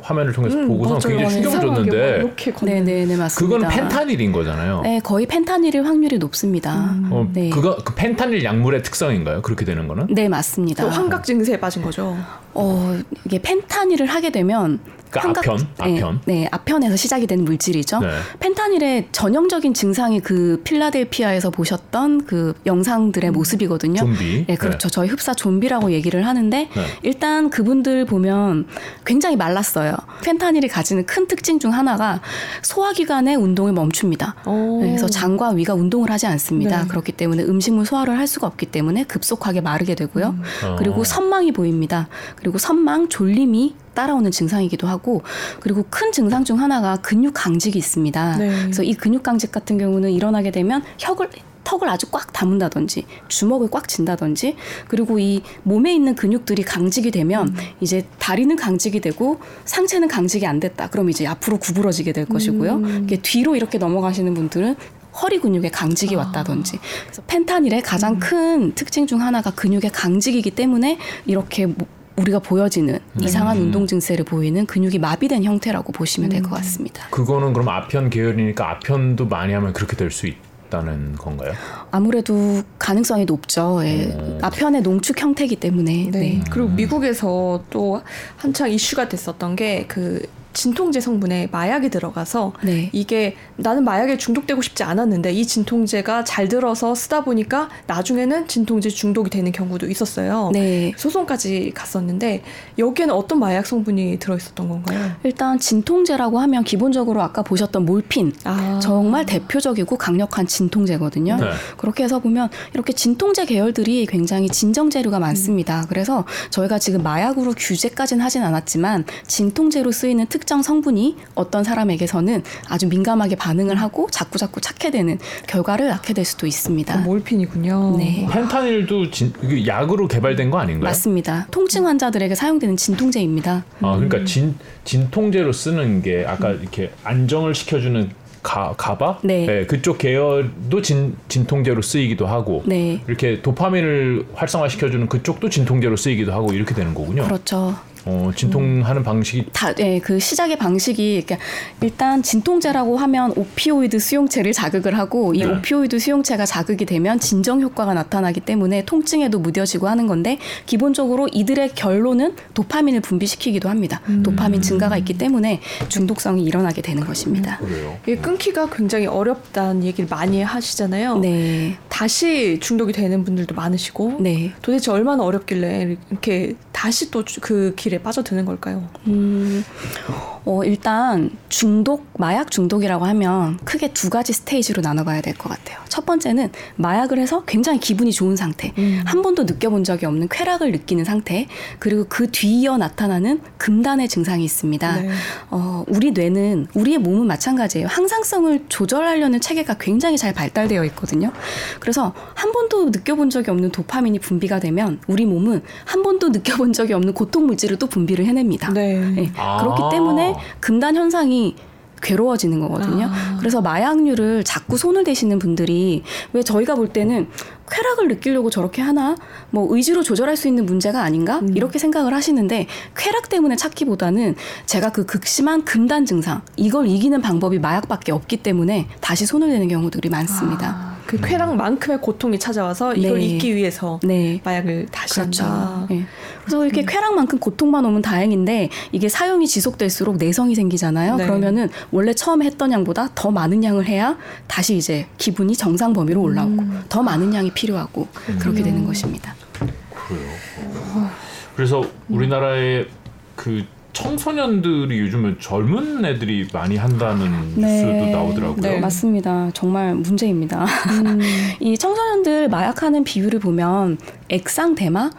화면을 통해서 음, 보고서 맞아요. 굉장히 충격을 줬는데 이렇게 걷는 네네네, 맞습니다. 그건 펜타닐인 거잖아요. 네, 거의 펜타닐일 확률이 높습니다. 어, 네. 그거 그 펜타닐 약물의 특성인가요? 그렇게 되는 거는? 네, 맞습니다. 그 환각 증세에 빠진 거죠. 어, 이게 펜타닐을 하게 되면 그러니까 아편, 네, 아편. 네, 아편에서 시작이 되는 물질이죠. 네. 펜타닐의 전형적인 증상이 그 필라델피아에서 보셨던 그 영상들의 모습이거든요. 좀비. 네, 그렇죠. 저희 흡사 좀비라고 얘기를 하는데 네. 일단 그분들 보면 굉장히 말랐어요. 펜타닐이 가지는 큰 특징 중 하나가 소화기관의 운동을 멈춥니다. 오. 네, 그래서 장과 위가 운동을 하지 않습니다. 네. 그렇기 때문에 음식물 소화를 할 수가 없기 때문에 급속하게 마르게 되고요. 어. 그리고 선망이 보입니다. 그리고 선망, 졸림이 따라오는 증상이기도 하고 그리고 큰 증상 중 하나가 근육 강직이 있습니다. 네. 그래서 이 근육 강직 같은 경우는 일어나게 되면 혁을 턱을 아주 꽉 다문다든지 주먹을 꽉 쥔다든지 그리고 이 몸에 있는 근육들이 강직이 되면 이제 다리는 강직이 되고 상체는 강직이 안 됐다. 그럼 이제 앞으로 구부러지게 될 것이고요. 이게 뒤로 이렇게 넘어가시는 분들은 허리 근육에 강직이 왔다든지. 그래서 펜타닐의 가장 큰 특징 중 하나가 근육의 강직이기 때문에 이렇게 뭐- 우리가 보여지는 이상한 음. 운동 증세를 보이는 근육이 마비된 형태라고 보시면 될 것 같습니다. 그거는 그럼 아편 계열이니까 아편도 많이 하면 그렇게 될 수 있다는 건가요? 아무래도 가능성이 높죠. 예. 음. 아편의 농축 형태이기 때문에. 네. 네. 그리고 미국에서 또 한창 이슈가 됐었던 게 그 진통제 성분에 마약이 들어가서 네. 이게 나는 마약에 중독되고 싶지 않았는데 이 진통제가 잘 들어서 쓰다 보니까 나중에는 진통제 중독이 되는 경우도 있었어요. 네. 소송까지 갔었는데 여기에는 어떤 마약 성분이 들어 있었던 건가요? 일단 진통제라고 하면 기본적으로 아까 보셨던 몰핀 아, 정말 대표적이고 강력한 진통제거든요. 네. 그렇게 해서 보면 이렇게 진통제 계열들이 굉장히 진정 재료가 음. 많습니다. 그래서 저희가 지금 마약으로 규제까지는 하진 않았지만 진통제로 쓰이는 특정 성분이 어떤 사람에게서는 아주 민감하게 반응을 하고 자꾸 자꾸 찾게 되는 결과를 낳게 될 수도 있습니다. 그 몰핀이군요. 네. 펜타닐도 진, 약으로 개발된 거 아닌가요? 맞습니다. 통증 환자들에게 사용되는 진통제입니다. 아 그러니까 진 진통제로 쓰는 게 아까 이렇게 안정을 시켜주는 가 가바 네. 그쪽 계열도 진 진통제로 쓰이기도 하고 네. 이렇게 도파민을 활성화시켜주는 그쪽도 진통제로 쓰이기도 하고 이렇게 되는 거군요. 그렇죠. 어, 진통하는 방식이 다, 예, 그 시작의 방식이 그러니까 일단 진통제라고 하면 오피오이드 수용체를 자극을 하고 이 네. 오피오이드 수용체가 자극이 되면 진정 효과가 나타나기 때문에 통증에도 무뎌지고 하는 건데 기본적으로 이들의 결론은 도파민을 분비시키기도 합니다. 도파민 증가가 있기 때문에 중독성이 일어나게 되는 것입니다. 그래요. 이게 끊기가 굉장히 어렵다는 얘기를 많이 하시잖아요. 네, 다시 중독이 되는 분들도 많으시고 네. 도대체 얼마나 어렵길래 이렇게 다시 또 그 길에 빠져드는 걸까요? 음, 어, 일단 중독, 마약 중독이라고 하면 크게 두 가지 스테이지로 나눠봐야 될 것 같아요. 첫 번째는 마약을 해서 굉장히 기분이 좋은 상태, 음. 한 번도 느껴본 적이 없는 쾌락을 느끼는 상태, 그리고 그 뒤이어 나타나는 금단의 증상이 있습니다. 네. 어, 우리 뇌는 우리의 몸은 마찬가지예요. 항상성을 조절하려는 체계가 굉장히 잘 발달되어 있거든요. 그래서 한 번도 느껴본 적이 없는 도파민이 분비가 되면 우리 몸은 한 번도 [LAUGHS] 느껴본 적이 없는 고통 물질을 또 분비를 해냅니다. 네. 네. 아. 그렇기 때문에 금단 현상이 괴로워지는 거거든요. 아. 그래서 마약류를 자꾸 손을 대시는 분들이 왜 저희가 볼 때는 쾌락을 느끼려고 저렇게 하나 뭐 의지로 조절할 수 있는 문제가 아닌가 음. 이렇게 생각을 하시는데 쾌락 때문에 찾기보다는 제가 그 극심한 금단 증상 이걸 이기는 방법이 마약밖에 없기 때문에 다시 손을 대는 경우들이 많습니다. 아, 그 쾌락만큼의 고통이 찾아와서 이걸 네. 잊기 위해서 네. 마약을 다시 그렇죠. 한다. 예. 그래서 이렇게 쾌락만큼 고통만 오면 다행인데 이게 사용이 지속될수록 내성이 생기잖아요. 네. 그러면은 원래 처음에 했던 양보다 더 많은 양을 해야 다시 이제 기분이 정상 범위로 올라오고 더 많은 양이 필요하고 그렇게 되는 것입니다. 그래요. 어. 그래서 우리나라의 그 청소년들이 요즘은 젊은 애들이 많이 한다는 뉴스도 나오더라고요. 네. 맞습니다. 정말 문제입니다. 음. [LAUGHS] 이 청소년들 마약하는 비율을 보면 액상 대마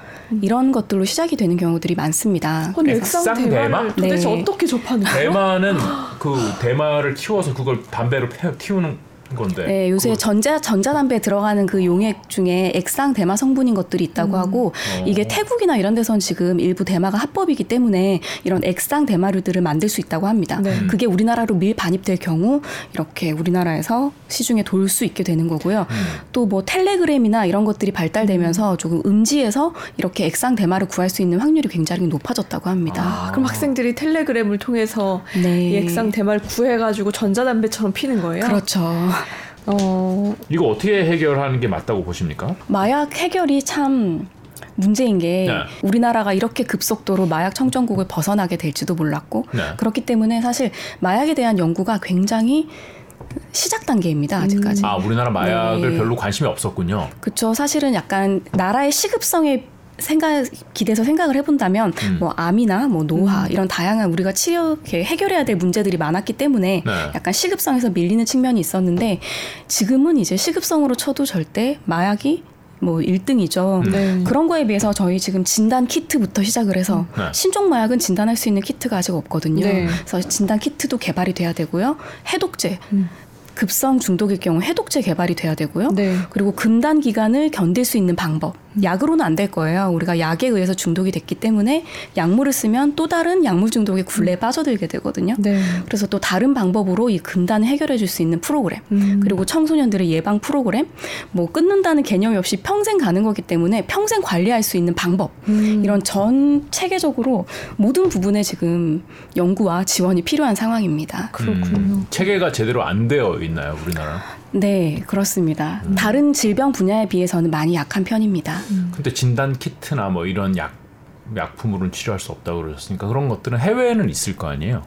이런 것들로 시작이 되는 경우들이 많습니다. 아니 액상 액상 대마? 도대체 네. 어떻게 접하는 거예요? 대마는 [GASPS] 그 대마를 키워서 그걸 담배로 태, 튀우는 건데. 네, 요새 그거- 전자 전자담배에 들어가는 그 용액 중에 액상 대마 성분인 것들이 있다고 하고 어. 이게 태국이나 이런 데선 지금 일부 대마가 합법이기 때문에 이런 액상 대마류들을 만들 수 있다고 합니다. 네. 그게 우리나라로 밀 반입될 경우 이렇게 우리나라에서 시중에 돌 수 있게 되는 거고요. 음. 또뭐 텔레그램이나 이런 것들이 발달되면서 조금 음지에서 이렇게 액상 대마를 구할 수 있는 확률이 굉장히 높아졌다고 합니다. 아, 그럼 학생들이 텔레그램을 통해서 네. 이 액상 대마를 구해가지고 전자담배처럼 피는 거예요? 그렇죠. 어, 이거 어떻게 해결하는 게 맞다고 보십니까? 마약 해결이 참 문제인 게 네. 우리나라가 이렇게 급속도로 마약 청정국을 벗어나게 될지도 몰랐고 네. 그렇기 때문에 사실 마약에 대한 연구가 굉장히 시작 단계입니다 아직까지. 아 우리나라 마약을 네. 별로 관심이 없었군요. 그렇죠. 사실은 약간 나라의 시급성에 생각 기대서 생각을 해본다면 음. 뭐 암이나 뭐 노화 음. 이런 다양한 우리가 치료 이렇게 해결해야 될 문제들이 많았기 때문에 네. 약간 시급성에서 밀리는 측면이 있었는데 지금은 이제 시급성으로 쳐도 절대 마약이 뭐 1등이죠. 음. 네. 그런 거에 비해서 저희 지금 진단 키트부터 시작을 해서 네. 신종 마약은 진단할 수 있는 키트가 아직 없거든요. 네. 그래서 진단 키트도 개발이 돼야 되고요. 해독제 음. 급성 중독일 경우 해독제 개발이 돼야 되고요. 네. 그리고 금단 기간을 견딜 수 있는 방법. 약으로는 안 될 거예요. 우리가 약에 의해서 중독이 됐기 때문에 약물을 쓰면 또 다른 약물 중독의 굴레에 빠져들게 되거든요. 네. 그래서 또 다른 방법으로 이 금단을 해결해 줄 수 있는 프로그램. 음. 그리고 청소년들의 예방 프로그램. 뭐 끊는다는 개념이 없이 평생 가는 거기 때문에 평생 관리할 수 있는 방법. 음. 이런 전 체계적으로 모든 부분에 지금 연구와 지원이 필요한 상황입니다. 그렇군요. 음, 체계가 제대로 안 되어 있나요, 우리나라? 네, 그렇습니다. 음. 다른 질병 분야에 비해서는 많이 약한 편입니다. 근데 진단 키트나 뭐 이런 약 약품으로는 치료할 수 없다고 그러셨으니까 그런 것들은 해외에는 있을 거 아니에요.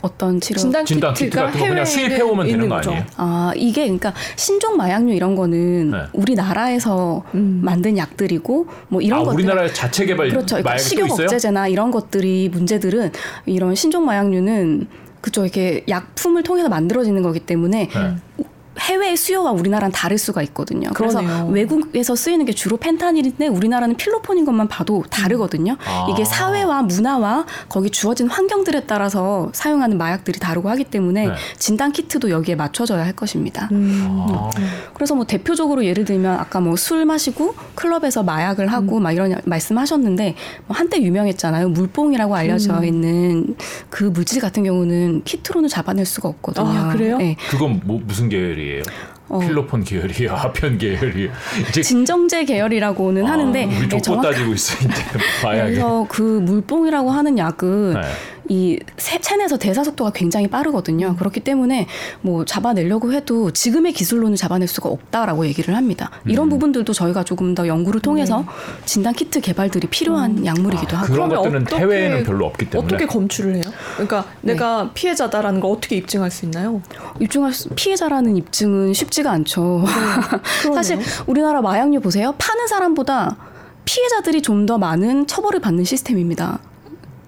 어떤 치료? 진단, 진단 키트 같은 거 그냥 수입해 오면 되는 있는 거 거죠. 아니에요? 아, 이게 그러니까 신종 마약류 이런 거는 네. 우리나라에서 음. 만든 약들이고 뭐 이런 아, 것들 우리나라의 자체 개발 그렇죠. 그러니까 식욕 있어요? 억제제나 이런 것들이 문제들은 이런 신종 마약류는 그쪽 이렇게 약품을 통해서 만들어지는 거기 때문에 네. 해외의 수요와 우리나라는 다를 수가 있거든요. 그래서 그러네요. 외국에서 쓰이는 게 주로 펜타닐인데 우리나라는 필로폰인 것만 봐도 다르거든요. 아. 이게 사회와 문화와 거기 주어진 환경들에 따라서 사용하는 마약들이 다르고 하기 때문에 네. 진단 키트도 여기에 맞춰져야 할 것입니다. 음. 아, 그래서 뭐 대표적으로 예를 들면 아까 뭐 술 마시고 클럽에서 마약을 하고 막 이런 말씀하셨는데 뭐 한때 유명했잖아요. 물뽕이라고 알려져 있는 그 물질 같은 경우는 키트로는 잡아낼 수가 없거든요. 아, 그래요? 네. 그건 뭐 무슨 계열이 에요? 어. 필로폰 계열이요, 아편 계열이요. 이제 진정제 계열이라고는 아, 하는데 우리 네, 정확- 따지고 있어 이제 마약에. 그래서 그 물뽕이라고 하는 약은 네. 이 세- 체내에서 대사 속도가 굉장히 빠르거든요. 그렇기 때문에 뭐 잡아내려고 해도 지금의 기술로는 잡아낼 수가 없다라고 얘기를 합니다. 이런 음. 부분들도 저희가 조금 더 연구를 통해서 진단 키트 개발들이 필요한 약물이기도 아, 하고. 그런 것들은 어떻게- 해외에는 별로 없기 때문에. 어떻게 검출을 해요? 그러니까 네. 내가 피해자다라는 걸 어떻게 입증할 수 있나요? 입증할 수, 피해자라는 입증은 쉽지가 않죠. [LAUGHS] 그러네요. 사실 우리나라 마약류 보세요. 파는 사람보다 피해자들이 좀 더 많은 처벌을 받는 시스템입니다.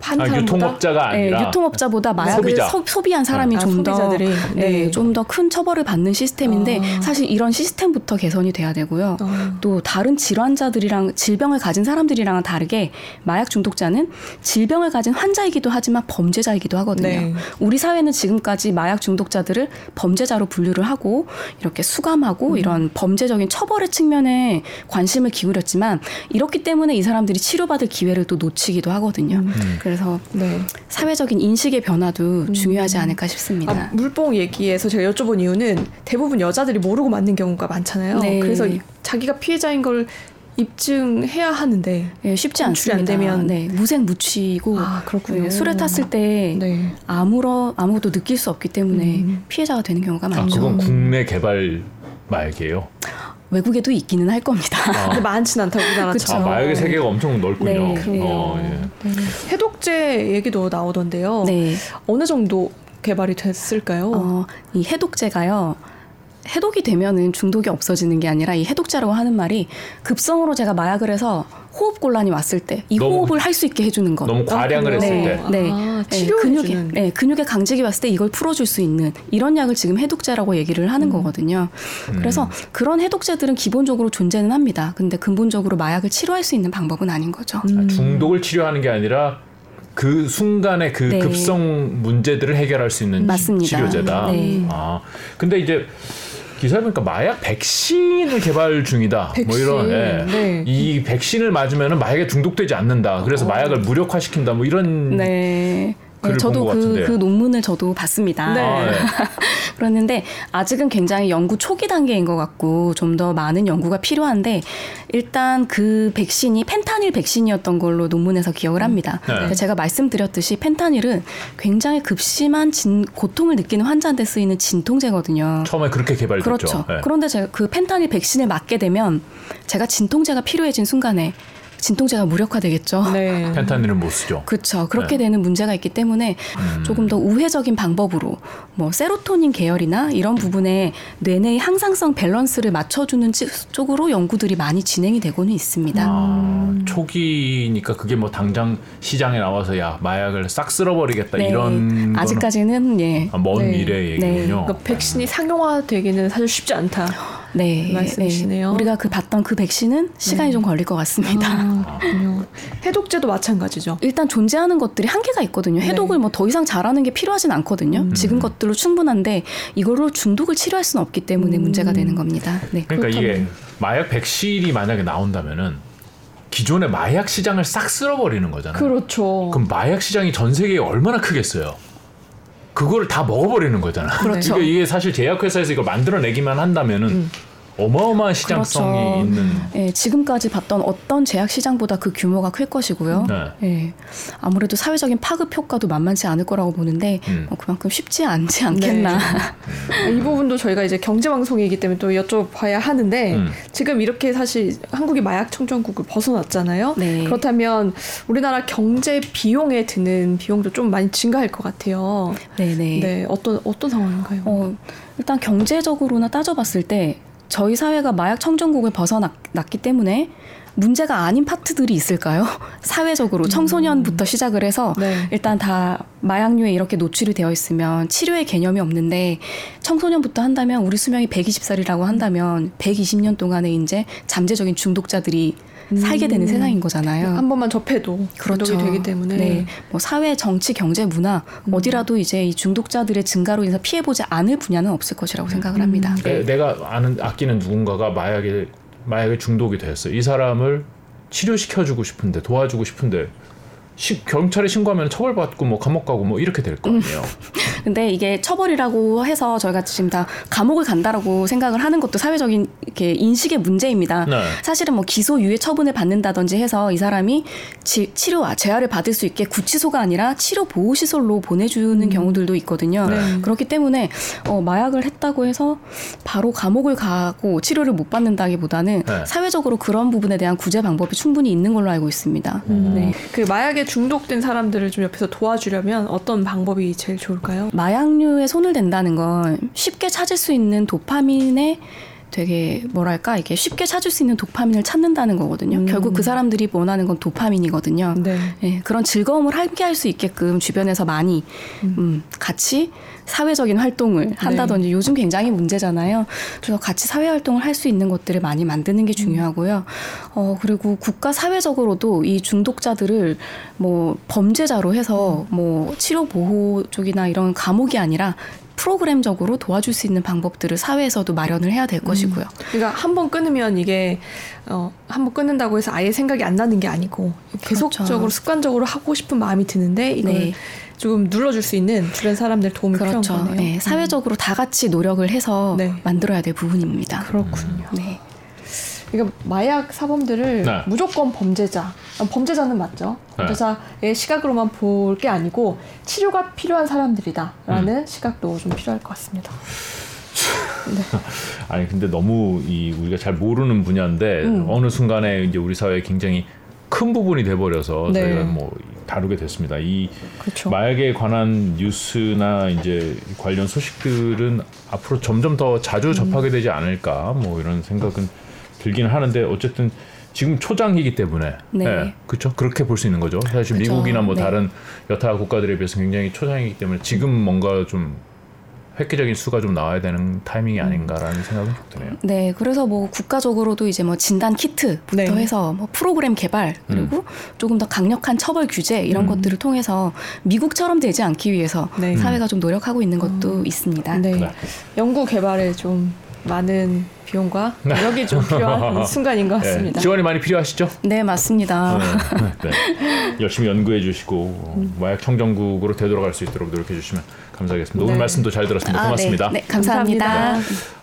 판 아, 사람보다? 유통업자가 네, 아니라 유통업자보다 마약을 소비자. 소, 소비한 사람이 아, 좀더 소비자들이? 네. 네, 좀더 큰 처벌을 받는 시스템인데 아. 사실 이런 시스템부터 개선이 돼야 되고요. 아. 또 다른 질환자들이랑 질병을 가진 사람들이랑은 다르게 마약 중독자는 질병을 가진 환자이기도 하지만 범죄자이기도 하거든요. 네. 우리 사회는 지금까지 마약 중독자들을 범죄자로 분류를 하고 이렇게 수감하고 이런 범죄적인 처벌의 측면에 관심을 기울였지만 이렇기 때문에 이 사람들이 치료받을 기회를 또 놓치기도 하거든요. 음. 그래서 네. 사회적인 인식의 변화도 중요하지 않을까 싶습니다. 아, 물뽕 얘기에서 제가 여쭤본 이유는 대부분 여자들이 모르고 맞는 경우가 많잖아요. 네. 그래서 이- 자기가 피해자인 걸 입증해야 하는데 예, 쉽지 않습니다. 안 되면- 네, 무색 무취고 아, 그렇군요. 예, 술에 탔을 때 네. 아무런 아무것도 느낄 수 없기 때문에 음. 피해자가 되는 경우가 아, 많죠. 그건 국내 개발 마약이에요. 외국에도 있기는 할 겁니다. 아, [LAUGHS] 근데 많진 않다고 우리나라처럼. 아, 마약의 세계가 엄청 넓군요. 네, 그래요. 어, 예. 해독제 얘기도 나오던데요. 네, 어느 정도 개발이 됐을까요? 어, 이 해독제가요. 해독이 되면은 중독이 없어지는 게 아니라 이 해독제라고 하는 말이 급성으로 제가 마약을 해서 호흡 곤란이 왔을 때 이 호흡을 할 수 있게 해주는 것. 너무 과량을 했을 네, 때. 네. 아, 네. 근육에, 네, 근육에 강직이 왔을 때 이걸 풀어줄 수 있는 이런 약을 지금 해독제라고 얘기를 하는 거거든요. 그래서 그런 해독제들은 기본적으로 존재는 합니다. 근데 근본적으로 마약을 치료할 수 있는 방법은 아닌 거죠. 음. 아, 중독을 치료하는 게 아니라 그 순간의 그 네. 급성 문제들을 해결할 수 있는 맞습니다. 치료제다. 네. 아, 근데 이제 기사에 보니까 마약 백신을 개발 중이다. 뭐 이런 백신, 예. 네. 이 백신을 맞으면 마약에 중독되지 않는다. 그래서 마약을 무력화시킨다. 뭐 이런 네. 네, 저도 그. 그 논문을 저도 봤습니다. 네. 아, [LAUGHS] 예. 그랬는데 아직은 굉장히 연구 초기 단계인 것 같고 좀 더 많은 연구가 필요한데 일단 그 백신이 펜타닐 백신이었던 걸로 논문에서 기억을 합니다. 네. 제가 말씀드렸듯이 펜타닐은 굉장히 급심한 진, 고통을 느끼는 환자한테 쓰이는 진통제거든요. 처음에 그렇게 개발됐죠. 그렇죠. 예. 그런데 제가 그 펜타닐 백신을 맞게 되면 제가 진통제가 필요해진 순간에 진통제가 무력화되겠죠. 네. [LAUGHS] 펜타닐은 못 쓰죠. 그렇죠. 그렇게 네. 되는 문제가 있기 때문에 음. 조금 더 우회적인 방법으로 뭐 세로토닌 계열이나 이런 부분에 뇌내의 항상성 밸런스를 맞춰주는 찌- 쪽으로 연구들이 많이 진행이 되고는 있습니다. 아, 초기니까 그게 뭐 당장 시장에 나와서 야 마약을 싹 쓸어버리겠다 네. 이런 아직까지는 예. 아, 먼 네. 미래 얘기군요. 그러니까 백신이 상용화되기는 사실 쉽지 않다. 네, 말씀이시네요. 예. 우리가 그 봤던 그 백신은 시간이 좀 걸릴 것 같습니다. 아. 해독제도 마찬가지죠. 일단 존재하는 것들이 한계가 있거든요. 해독을 네. 뭐더 이상 잘하는 게 필요하진 않거든요. 음. 지금 것들로 충분한데 이걸로 중독을 치료할 수는 없기 때문에 음. 문제가 되는 겁니다. 네. 그러니까 이게 그렇다면. 마약 백신이 만약에 나온다면은 기존의 마약 시장을 싹 쓸어버리는 거잖아요. 그렇죠. 그럼 마약 시장이 전 세계에 얼마나 크겠어요? 그거를 다 먹어버리는 거잖아. 그렇죠. [LAUGHS] 그러니까 이게 사실 제약회사에서 이걸 만들어내기만 한다면은 음. 어마어마한 시장성이 그렇죠. 있는. 예, 지금까지 봤던 어떤 제약 시장보다 그 규모가 클 것이고요. 네. 예, 아무래도 사회적인 파급 효과도 만만치 않을 거라고 보는데 음. 어, 그만큼 쉽지 않지 않겠나. 아, [LAUGHS] 이 부분도 저희가 이제 경제 방송이기 때문에 또 여쭤봐야 하는데 음. 지금 이렇게 사실 한국이 마약 청정국을 벗어났잖아요. 네. 그렇다면 우리나라 경제 비용에 드는 비용도 좀 많이 증가할 것 같아요. 네네. 네, 어떤 어떤 상황인가요? 어, 일단 경제적으로나 따져봤을 때 저희 사회가 마약 청정국을 벗어났기 때문에 문제가 아닌 파트들이 있을까요? [LAUGHS] 사회적으로 청소년부터 시작을 해서 네. 일단 다 마약류에 이렇게 노출이 되어 있으면 치료의 개념이 없는데 청소년부터 한다면 우리 수명이 120살이라고 한다면 120년 동안에 이제 잠재적인 중독자들이 살게 되는 세상인 거잖아요. 한 번만 접해도 그렇죠. 중독이 되기 때문에 네. 뭐 사회, 정치, 경제, 문화 음. 어디라도 이제 이 중독자들의 증가로 인해서 피해 보지 않을 분야는 없을 것이라고 생각을 합니다. 음. 내, 내가 아는 아끼는 누군가가 마약에 마약에 중독이 됐어. 이 사람을 치료시켜주고 싶은데 도와주고 싶은데 시, 경찰에 신고하면 처벌받고 뭐 감옥 가고 뭐 이렇게 될 거 아니에요. [LAUGHS] 근데 이게 처벌이라고 해서 저희가 지금 다 감옥을 간다라고 생각을 하는 것도 사회적인 이렇게 인식의 문제입니다. 네. 사실은 뭐 기소 유예 처분을 받는다든지 해서 이 사람이 치, 치료와 재활을 받을 수 있게 구치소가 아니라 치료 보호 시설로 보내주는 경우들도 있거든요. 네. 그렇기 때문에 어, 마약을 했다고 해서 바로 감옥을 가고 치료를 못 받는다기보다는 네. 사회적으로 그런 부분에 대한 구제 방법이 충분히 있는 걸로 알고 있습니다. 네. 그 마약에 중독된 사람들을 좀 옆에서 도와주려면 어떤 방법이 제일 좋을까요? 마약류에 손을 댄다는 건 쉽게 찾을 수 있는 도파민에 되게 뭐랄까 이게 쉽게 찾을 수 있는 도파민을 찾는다는 거거든요. 음. 결국 그 사람들이 원하는 건 도파민이거든요. 네. 예, 그런 즐거움을 함께 할 수 있게끔 주변에서 많이 음, 같이 사회적인 활동을 한다든지 요즘 굉장히 문제잖아요. 그래서 같이 사회 활동을 할 수 있는 것들을 많이 만드는 게 중요하고요. 어, 그리고 국가 사회적으로도 이 중독자들을 뭐 범죄자로 해서 뭐 치료 보호 쪽이나 이런 감옥이 아니라 프로그램적으로 도와줄 수 있는 방법들을 사회에서도 마련을 해야 될 것이고요. 그러니까 한 번 끊으면 이게 어, 한 번 끊는다고 해서 아예 생각이 안 나는 게 아니고 계속적으로 그렇죠. 습관적으로 하고 싶은 마음이 드는데 이걸 네. 조금 눌러줄 수 있는 주변 사람들 도움이 그렇죠. 필요한 거네요. 네, 사회적으로 다 같이 노력을 해서 네. 만들어야 될 부분입니다. 그렇군요. 네. 그러니까 마약 사범들을 네. 무조건 범죄자, 아, 범죄자는 맞죠. 네. 범죄자의 시각으로만 볼 게 아니고 치료가 필요한 사람들이다라는 음. 시각도 좀 필요할 것 같습니다. [LAUGHS] 아니 근데 너무 이 우리가 잘 모르는 분야인데 음. 어느 순간에 이제 우리 사회에 굉장히 큰 부분이 돼 버려서 네. 저희가 뭐 다루게 됐습니다. 이 그렇죠. 마약에 관한 뉴스나 이제 관련 소식들은 앞으로 점점 더 자주 접하게 되지 않을까 뭐 이런 생각은 들기는 하는데 어쨌든 지금 초장이기 때문에 네. 그렇죠 그렇게 볼 수 있는 거죠. 사실 그쵸. 미국이나 뭐 네. 다른 여타 국가들에 비해서 굉장히 초장이기 때문에 지금 뭔가 좀 획기적인 수가 좀 나와야 되는 타이밍이 아닌가라는 생각은 드네요. 네, 그래서 뭐 국가적으로도 이제 뭐 진단 키트부터 네. 해서 뭐 프로그램 개발 그리고 조금 더 강력한 처벌 규제 이런 것들을 통해서 미국처럼 되지 않기 위해서 네. 사회가 좀 노력하고 있는 것도 있습니다. 네. 네. 연구 개발에 좀 많은 비용과 노력이 좀 필요한 [LAUGHS] 순간인 것 네, 같습니다. 지원이 많이 필요하시죠? 네, 맞습니다. 네. 네. 열심히 연구해 주시고 어, 마약 청정국으로 되돌아갈 수 있도록 노력해 주시면 감사하겠습니다. 오늘 네. 말씀도 잘 들었습니다. 아, 고맙습니다. 네, 네, 감사합니다. 감사합니다.